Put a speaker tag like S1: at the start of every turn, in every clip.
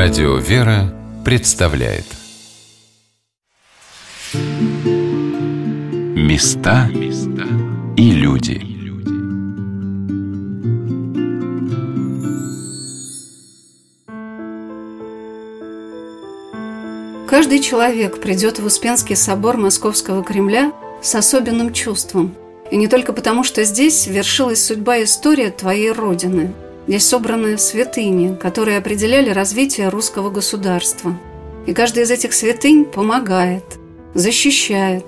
S1: Радио «Вера» представляет. Места и люди.
S2: Каждый человек придет в Успенский собор Московского Кремля с особенным чувством. И не только потому, что здесь вершилась судьба и история твоей Родины – Здесь собраны святыни, которые определяли развитие русского государства. И каждая из этих святынь помогает, защищает,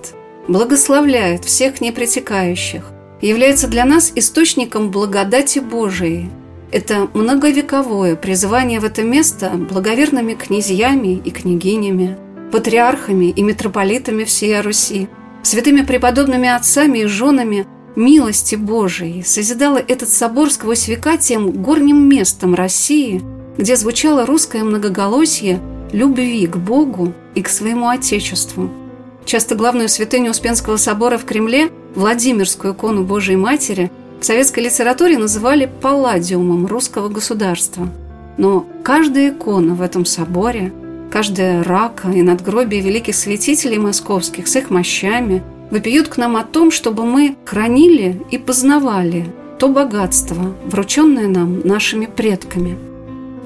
S2: благословляет всех непритекающих, является для нас источником благодати Божией. Это многовековое призывание в это место благоверными князьями и княгинями, патриархами и митрополитами всей Руси, святыми преподобными отцами и женами – милости Божией созидала этот собор сквозь века тем горним местом России, где звучало русское многоголосие любви к Богу и к своему Отечеству. Часто главную святыню Успенского собора в Кремле, Владимирскую икону Божией Матери, в советской литературе называли палладиумом русского государства. Но каждая икона в этом соборе, каждая рака и надгробие великих святителей московских с их мощами – вопиют к нам о том, чтобы мы хранили и познавали то богатство, врученное нам нашими предками.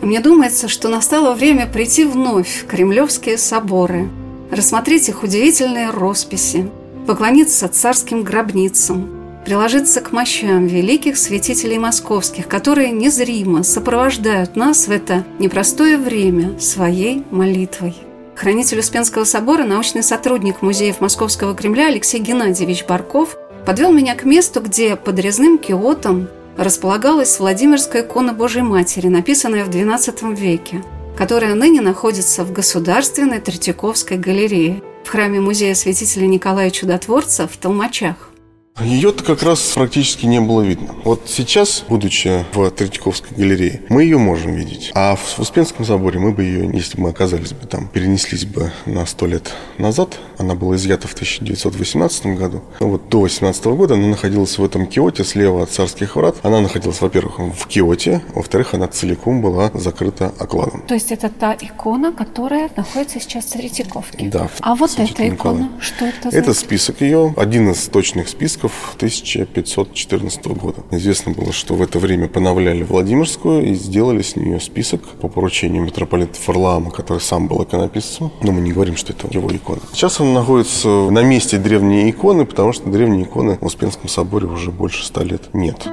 S2: Мне думается, что настало время прийти вновь в кремлевские соборы, рассмотреть их удивительные росписи, поклониться царским гробницам, приложиться к мощам великих святителей московских, которые незримо сопровождают нас в это непростое время своей молитвой. Хранитель Успенского собора, научный сотрудник музеев Московского Кремля Алексей Геннадьевич Барков подвел меня к месту, где под резным киотом располагалась Владимирская икона Божьей Матери, написанная в XII веке, которая ныне находится в Государственной Третьяковской галерее в храме музея святителя Николая Чудотворца в Толмачах.
S3: Ее-то как раз практически не было видно. Вот сейчас, будучи в Третьяковской галерее, мы ее можем видеть. А в Успенском соборе мы бы ее, если бы мы оказались бы там, перенеслись бы на сто лет назад. Она была изъята в 1918 году. Но вот до 18 года она находилась в этом киоте слева от царских врат. Она находилась, во-первых, в киоте, во-вторых, она целиком была закрыта окладом.
S2: То есть это та икона, которая находится сейчас в Третьяковке?
S3: Да.
S2: А вот эта икона, что это
S3: за Это список ее, один из точных списков списков 1514 года. Известно было, что в это время поновляли Владимирскую и сделали с нее список по поручению митрополита Фарлаама, который сам был иконописцем. Но мы не говорим, что это его икона. Сейчас он находится на месте древней иконы, потому что древней иконы в Успенском соборе уже больше ста лет нет.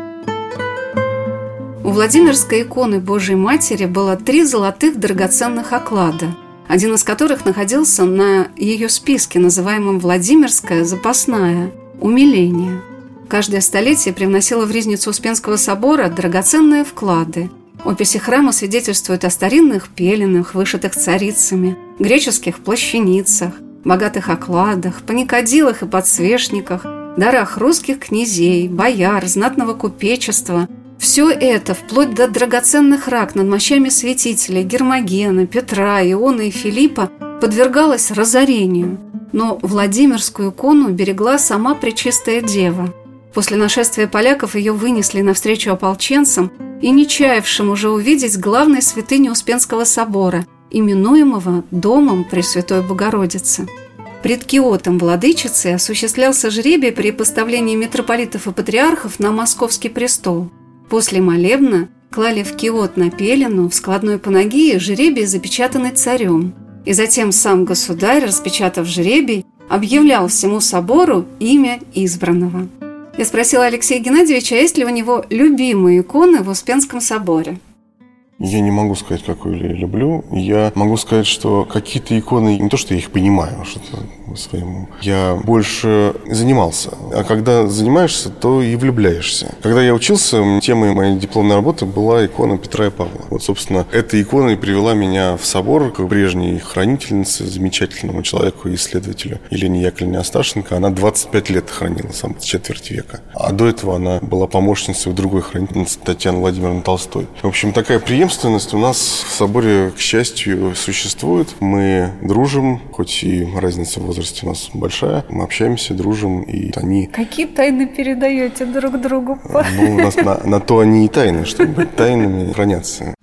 S2: У Владимирской иконы Божьей Матери было три золотых драгоценных оклада, один из которых находился на ее списке, называемом «Владимирская запасная», умиление. Каждое столетие привносило в ризницу Успенского собора драгоценные вклады. Описи храма свидетельствуют о старинных пеленах, вышитых царицами, греческих плащаницах, богатых окладах, паникадилах и подсвечниках, дарах русских князей, бояр, знатного купечества. Все это, вплоть до драгоценных рак над мощами святителей Гермогена, Петра, Иона и Филиппа, подвергалось разорению – но Владимирскую икону берегла сама Пречистая Дева. После нашествия поляков ее вынесли навстречу ополченцам и не чаявшим уже увидеть главной святыни Успенского собора, именуемого Домом Пресвятой Богородицы. Пред киотом владычицы осуществлялся жребий при поставлении митрополитов и патриархов на московский престол. После молебна клали в киот на пелену в складной панагии жребий, запечатанный царем – и затем сам государь, распечатав жребий, объявлял всему собору имя избранного. Я спросила Алексея Геннадьевича, есть ли у него любимые иконы в Успенском соборе.
S3: Я не могу сказать, какую я люблю. Я могу сказать, что какие-то иконы, не то, что я их понимаю, что-то своему. Я больше занимался. А когда занимаешься, то и влюбляешься. Когда я учился, темой моей дипломной работы была икона Петра и Павла. Вот, собственно, эта икона и привела меня в собор к прежней хранительнице, замечательному человеку и исследователю Елене Яковлевне Асташенко. Она 25 лет хранила, сам четверть века. А до этого она была помощницей у другой хранительницы Татьяны Владимировны Толстой. В общем, такая преемственность у нас в соборе, к счастью, существует. Мы дружим, хоть и разница в возрасте возрасте у нас большая. Мы общаемся, дружим, и они...
S2: Какие тайны передаете друг другу?
S3: Ну, у нас на, на то они и тайны, чтобы быть тайнами, хранятся.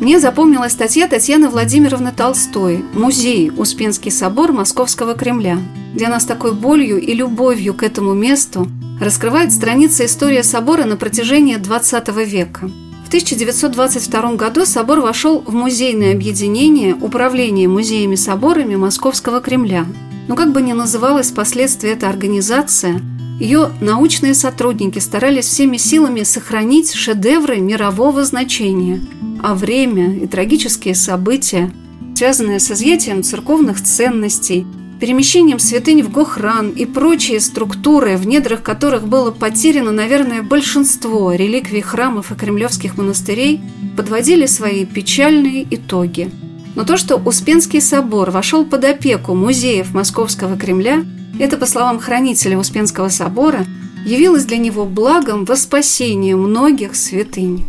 S2: Мне запомнилась статья Татьяны Владимировны Толстой «Музей. Успенский собор Московского Кремля», где она с такой болью и любовью к этому месту раскрывает страницы истории собора на протяжении XX века. В 1922 году собор вошел в музейное объединение Управление музеями-соборами Московского Кремля. Но как бы ни называлась впоследствии эта организация, ее научные сотрудники старались всеми силами сохранить шедевры мирового значения, а время и трагические события, связанные с изъятием церковных ценностей, перемещением святынь в Гохран и прочие структуры, в недрах которых было потеряно, наверное, большинство реликвий храмов и кремлевских монастырей, подводили свои печальные итоги. Но то, что Успенский собор вошел под опеку музеев Московского Кремля, это, по словам хранителя Успенского собора, явилось для него благом во спасении многих святынь.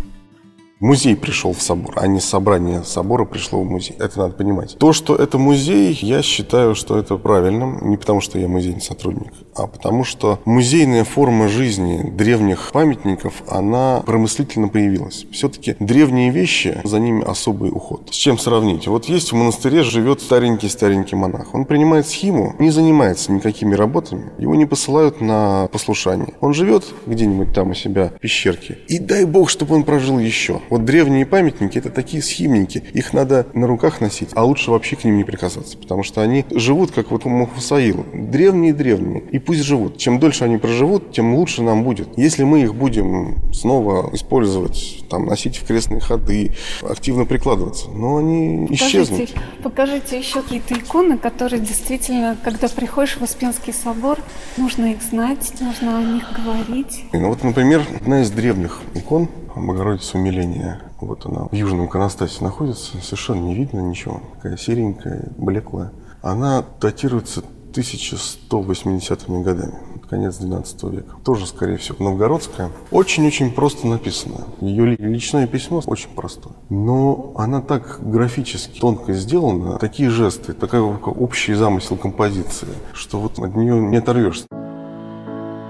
S3: Музей пришел в собор, а не собрание собора пришло в музей. Это надо понимать. То, что это музей, я считаю, что это правильным. Не потому, что я музейный сотрудник, а потому что музейная форма жизни древних памятников, она промыслительно появилась. Все-таки древние вещи, за ними особый уход. С чем сравнить? Вот есть в монастыре живет старенький-старенький монах. Он принимает схему, не занимается никакими работами, его не посылают на послушание. Он живет где-нибудь там у себя в пещерке. И дай бог, чтобы он прожил еще. Вот древние памятники – это такие схимники. Их надо на руках носить, а лучше вообще к ним не прикасаться, потому что они живут, как вот у Мухусаил. Древние-древние. И пусть живут. Чем дольше они проживут, тем лучше нам будет. Если мы их будем снова использовать, там, носить в крестные ходы, активно прикладываться, но они исчезнут.
S4: Покажите еще какие-то иконы, которые действительно, когда приходишь в Успенский собор, нужно их знать, нужно о них говорить.
S3: Ну вот, например, одна из древних икон Богородица умиления. Вот она в южном иконостасе находится, совершенно не видно ничего. Такая серенькая, блеклая. Она датируется 1180-ми годами, конец 12 века. Тоже, скорее всего, новгородская. Очень-очень просто написано. Ее личное письмо очень простое. Но она так графически тонко сделана, такие жесты, такой общий замысел композиции, что вот от нее не оторвешься.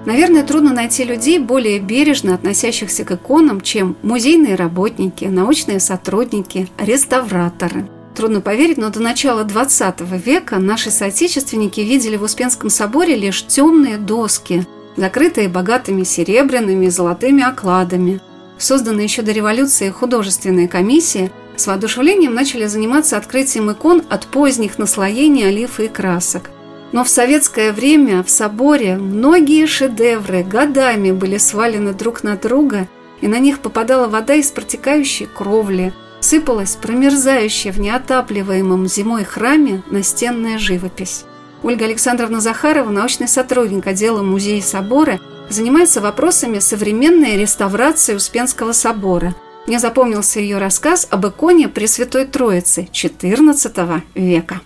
S2: Наверное, трудно найти людей, более бережно относящихся к иконам, чем музейные работники, научные сотрудники, реставраторы. Трудно поверить, но до начала XX века наши соотечественники видели в Успенском соборе лишь темные доски, закрытые богатыми серебряными и золотыми окладами. Созданные еще до революции художественные комиссии с воодушевлением начали заниматься открытием икон от поздних наслоений олив и красок – но в советское время в соборе многие шедевры годами были свалены друг на друга, и на них попадала вода из протекающей кровли, сыпалась промерзающая в неотапливаемом зимой храме настенная живопись. Ольга Александровна Захарова, научный сотрудник отдела музея собора, занимается вопросами современной реставрации Успенского собора. Мне запомнился ее рассказ об иконе Пресвятой Троицы XIV века.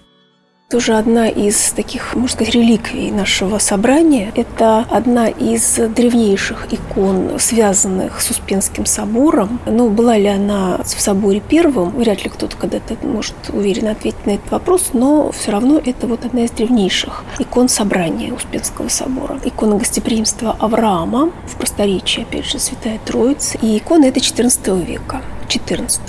S5: Тоже одна из таких, можно сказать, реликвий нашего собрания. Это одна из древнейших икон, связанных с Успенским собором. Но была ли она в соборе первым, вряд ли кто-то когда-то может уверенно ответить на этот вопрос, но все равно это вот одна из древнейших икон собрания Успенского собора. Икона гостеприимства Авраама, в просторечии, опять же, Святая Троица. И икона это 14 века. 14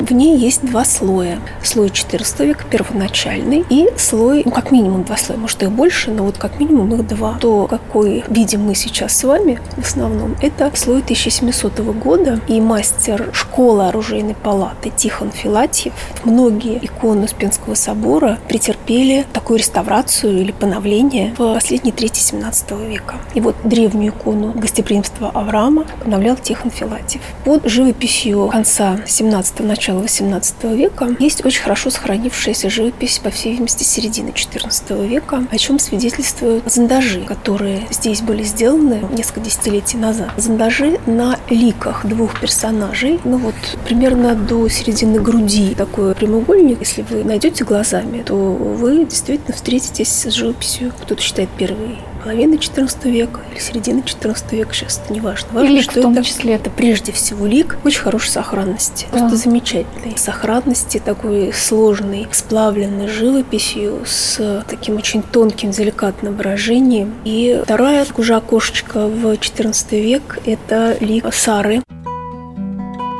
S5: В ней есть два слоя. Слой 14 века, первоначальный, и слой, ну, как минимум два слоя, может, их больше, но вот как минимум их два. То, какой видим мы сейчас с вами, в основном, это слой 1700 года, и мастер школы оружейной палаты Тихон Филатьев, многие иконы Успенского собора претерпели такую реставрацию или поновление в последней трети 17 века. И вот древнюю икону гостеприимства Авраама обновлял Тихон Филатьев. Под живописью конца конца 17-го, начала 18 века есть очень хорошо сохранившаяся живопись, по всей видимости, середины 14 века, о чем свидетельствуют зондажи, которые здесь были сделаны несколько десятилетий назад. Зондажи на ликах двух персонажей, ну вот примерно до середины груди такой прямоугольник. Если вы найдете глазами, то вы действительно встретитесь с живописью, кто-то считает первый половины XIV века или середины XIV века, сейчас это не важно. Важно,
S4: лик что в том это, числе.
S5: Это прежде всего лик очень хорошей сохранности, да. просто замечательной сохранности, такой сложной, сплавленной живописью с таким очень тонким, деликатным выражением. И вторая уже окошечко в XIV век – это лик Сары.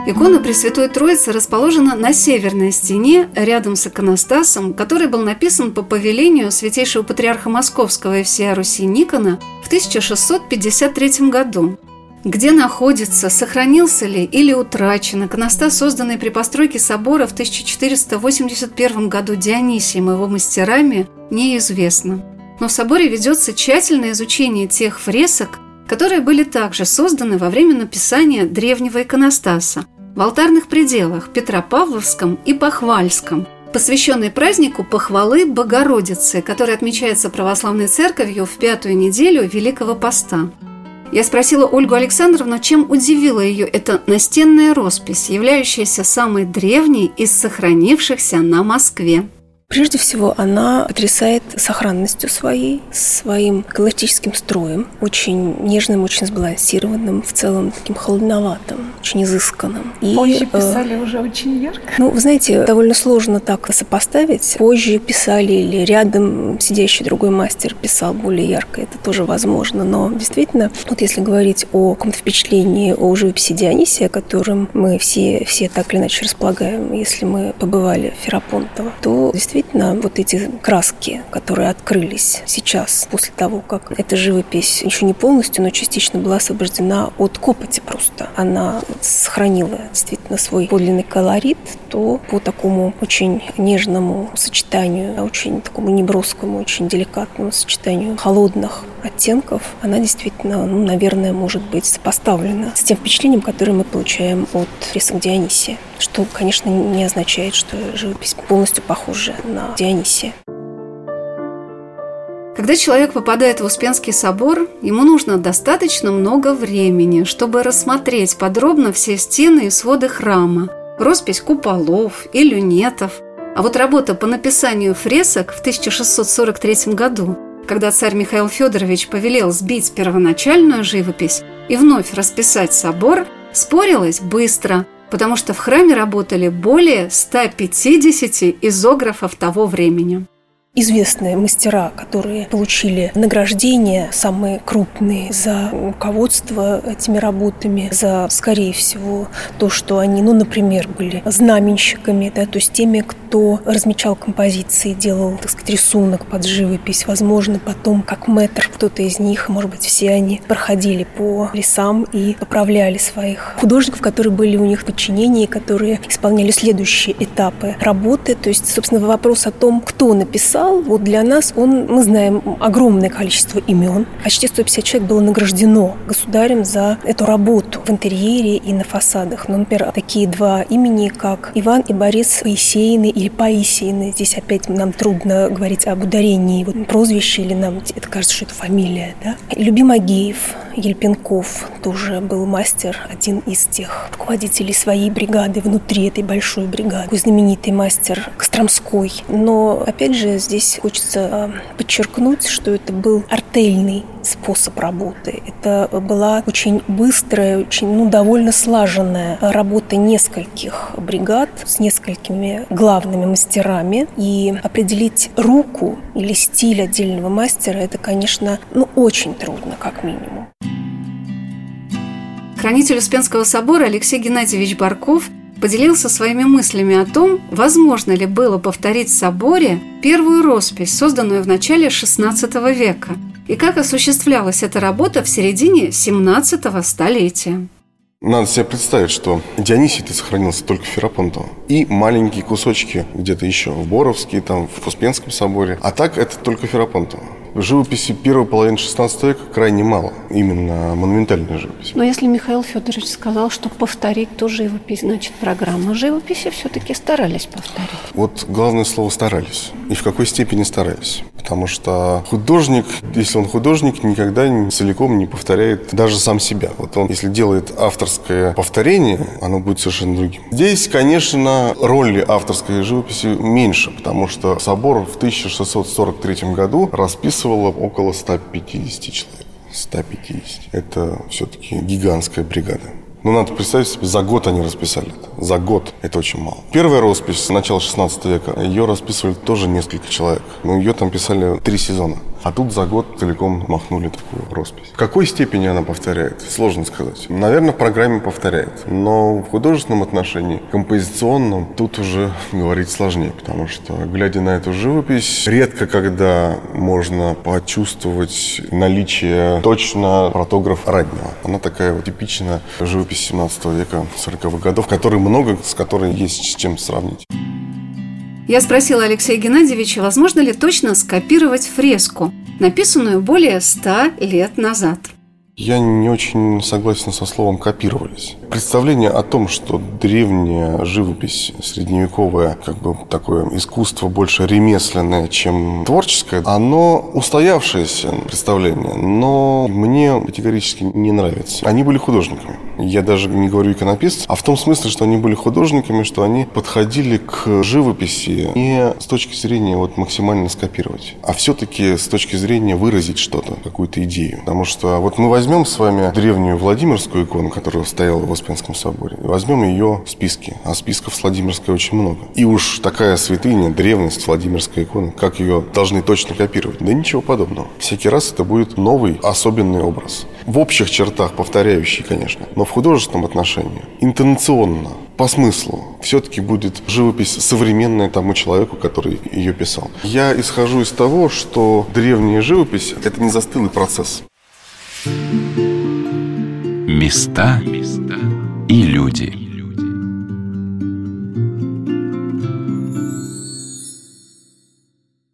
S2: Икона Пресвятой Троицы расположена на северной стене, рядом с иконостасом, который был написан по повелению святейшего патриарха Московского и всея Руси Никона в 1653 году. Где находится, сохранился ли или утрачен иконостас, созданный при постройке собора в 1481 году Дионисием и его мастерами, неизвестно. Но в соборе ведется тщательное изучение тех фресок, которые были также созданы во время написания древнего иконостаса в алтарных пределах Петропавловском и Похвальском, посвященный празднику Похвалы Богородицы, который отмечается православной церковью в пятую неделю Великого Поста. Я спросила Ольгу Александровну, чем удивила ее эта настенная роспись, являющаяся самой древней из сохранившихся на Москве.
S5: Прежде всего, она потрясает сохранностью своей, своим галактическим строем, очень нежным, очень сбалансированным, в целом таким холодноватым, очень изысканным.
S4: И, Позже э, писали э, уже очень ярко.
S5: Ну, вы знаете, довольно сложно так сопоставить. Позже писали или рядом сидящий другой мастер писал более ярко, это тоже возможно. Но действительно, вот если говорить о каком-то впечатлении о живописи Дионисия, которым мы все, все так или иначе располагаем, если мы побывали в Ферапонтово, то действительно действительно вот эти краски, которые открылись сейчас, после того, как эта живопись еще не полностью, но частично была освобождена от копоти просто. Она сохранила действительно свой подлинный колорит, то по такому очень нежному сочетанию, очень такому неброскому, очень деликатному сочетанию холодных оттенков, она действительно, ну, наверное, может быть сопоставлена с тем впечатлением, которое мы получаем от рисунка Дионисия. Что, конечно, не означает, что живопись полностью похожа на Дионисия.
S2: Когда человек попадает в Успенский собор, ему нужно достаточно много времени, чтобы рассмотреть подробно все стены и своды храма, роспись куполов и люнетов. А вот работа по написанию фресок в 1643 году, когда царь Михаил Федорович повелел сбить первоначальную живопись и вновь расписать собор, спорилась быстро – потому что в храме работали более 150 изографов того времени
S5: известные мастера, которые получили награждения самые крупные за руководство этими работами, за, скорее всего, то, что они, ну, например, были знаменщиками, да, то есть теми, кто размечал композиции, делал, так сказать, рисунок под живопись. Возможно, потом, как мэтр, кто-то из них, может быть, все они проходили по лесам и поправляли своих художников, которые были у них в подчинении, которые исполняли следующие этапы работы. То есть, собственно, вопрос о том, кто написал писал, вот для нас он, мы знаем огромное количество имен. Почти 150 человек было награждено государем за эту работу в интерьере и на фасадах. Ну, например, такие два имени, как Иван и Борис Паисеины или Паисеины. Здесь опять нам трудно говорить об ударении вот, прозвище или нам это кажется, что это фамилия. Да? Любим Агеев, Ельпенков тоже был мастер, один из тех руководителей своей бригады внутри этой большой бригады. Такой знаменитый мастер Костромской. Но, опять же, здесь хочется а, подчеркнуть, что это был артельный способ работы. Это была очень быстрая, очень ну, довольно слаженная работа нескольких бригад с несколькими главными мастерами. И определить руку или стиль отдельного мастера, это, конечно, ну, очень трудно, как минимум.
S2: Хранитель Успенского собора Алексей Геннадьевич Барков поделился своими мыслями о том, возможно ли было повторить в соборе первую роспись, созданную в начале XVI века, и как осуществлялась эта работа в середине XVII столетия.
S3: Надо себе представить, что Дионисий ты сохранился только в Ферапонтово. И маленькие кусочки где-то еще в Боровске, там, в Успенском соборе. А так это только Ферапонтово живописи первой половины XVI века крайне мало, именно монументальной живописи.
S5: Но если Михаил Федорович сказал, что повторить ту живопись, значит, программа живописи все-таки старались повторить.
S3: Вот главное слово «старались». И в какой степени старались. Потому что художник, если он художник, никогда целиком не повторяет даже сам себя. Вот он, если делает авторское повторение, оно будет совершенно другим. Здесь, конечно, роли авторской живописи меньше, потому что собор в 1643 году расписан записывало около 150 человек. 150. Это все-таки гигантская бригада. Ну, надо представить себе, за год они расписали это. За год. Это очень мало. Первая роспись с начала 16 века, ее расписывали тоже несколько человек. Но ее там писали три сезона. А тут за год целиком махнули такую роспись. В какой степени она повторяет? Сложно сказать. Наверное, в программе повторяет. Но в художественном отношении, композиционном, тут уже говорить сложнее, потому что, глядя на эту живопись, редко когда можно почувствовать наличие точно фотограф Раднева. Она такая вот типичная живопись 17 века, 40-х годов, которой много, с которой есть с чем сравнить.
S2: Я спросила Алексея Геннадьевича, возможно ли точно скопировать фреску, написанную более ста лет назад.
S3: Я не очень согласен со словом «копировались». Представление о том, что древняя живопись, средневековая, как бы такое искусство больше ремесленное, чем творческое, оно устоявшееся представление, но мне категорически не нравится. Они были художниками. Я даже не говорю иконописцы, а в том смысле, что они были художниками, что они подходили к живописи не с точки зрения вот максимально скопировать, а все-таки с точки зрения выразить что-то, какую-то идею. Потому что вот мы возьмем с вами древнюю Владимирскую икону, которая стояла в Успенском соборе. Возьмем ее списки. А списков с Владимирской очень много. И уж такая святыня, древность Владимирской иконы, как ее должны точно копировать? Да ничего подобного. Всякий раз это будет новый, особенный образ. В общих чертах повторяющий, конечно, но в художественном отношении, интонационно, по смыслу, все-таки будет живопись современная тому человеку, который ее писал. Я исхожу из того, что древняя живопись – это не застылый процесс.
S1: Места и люди.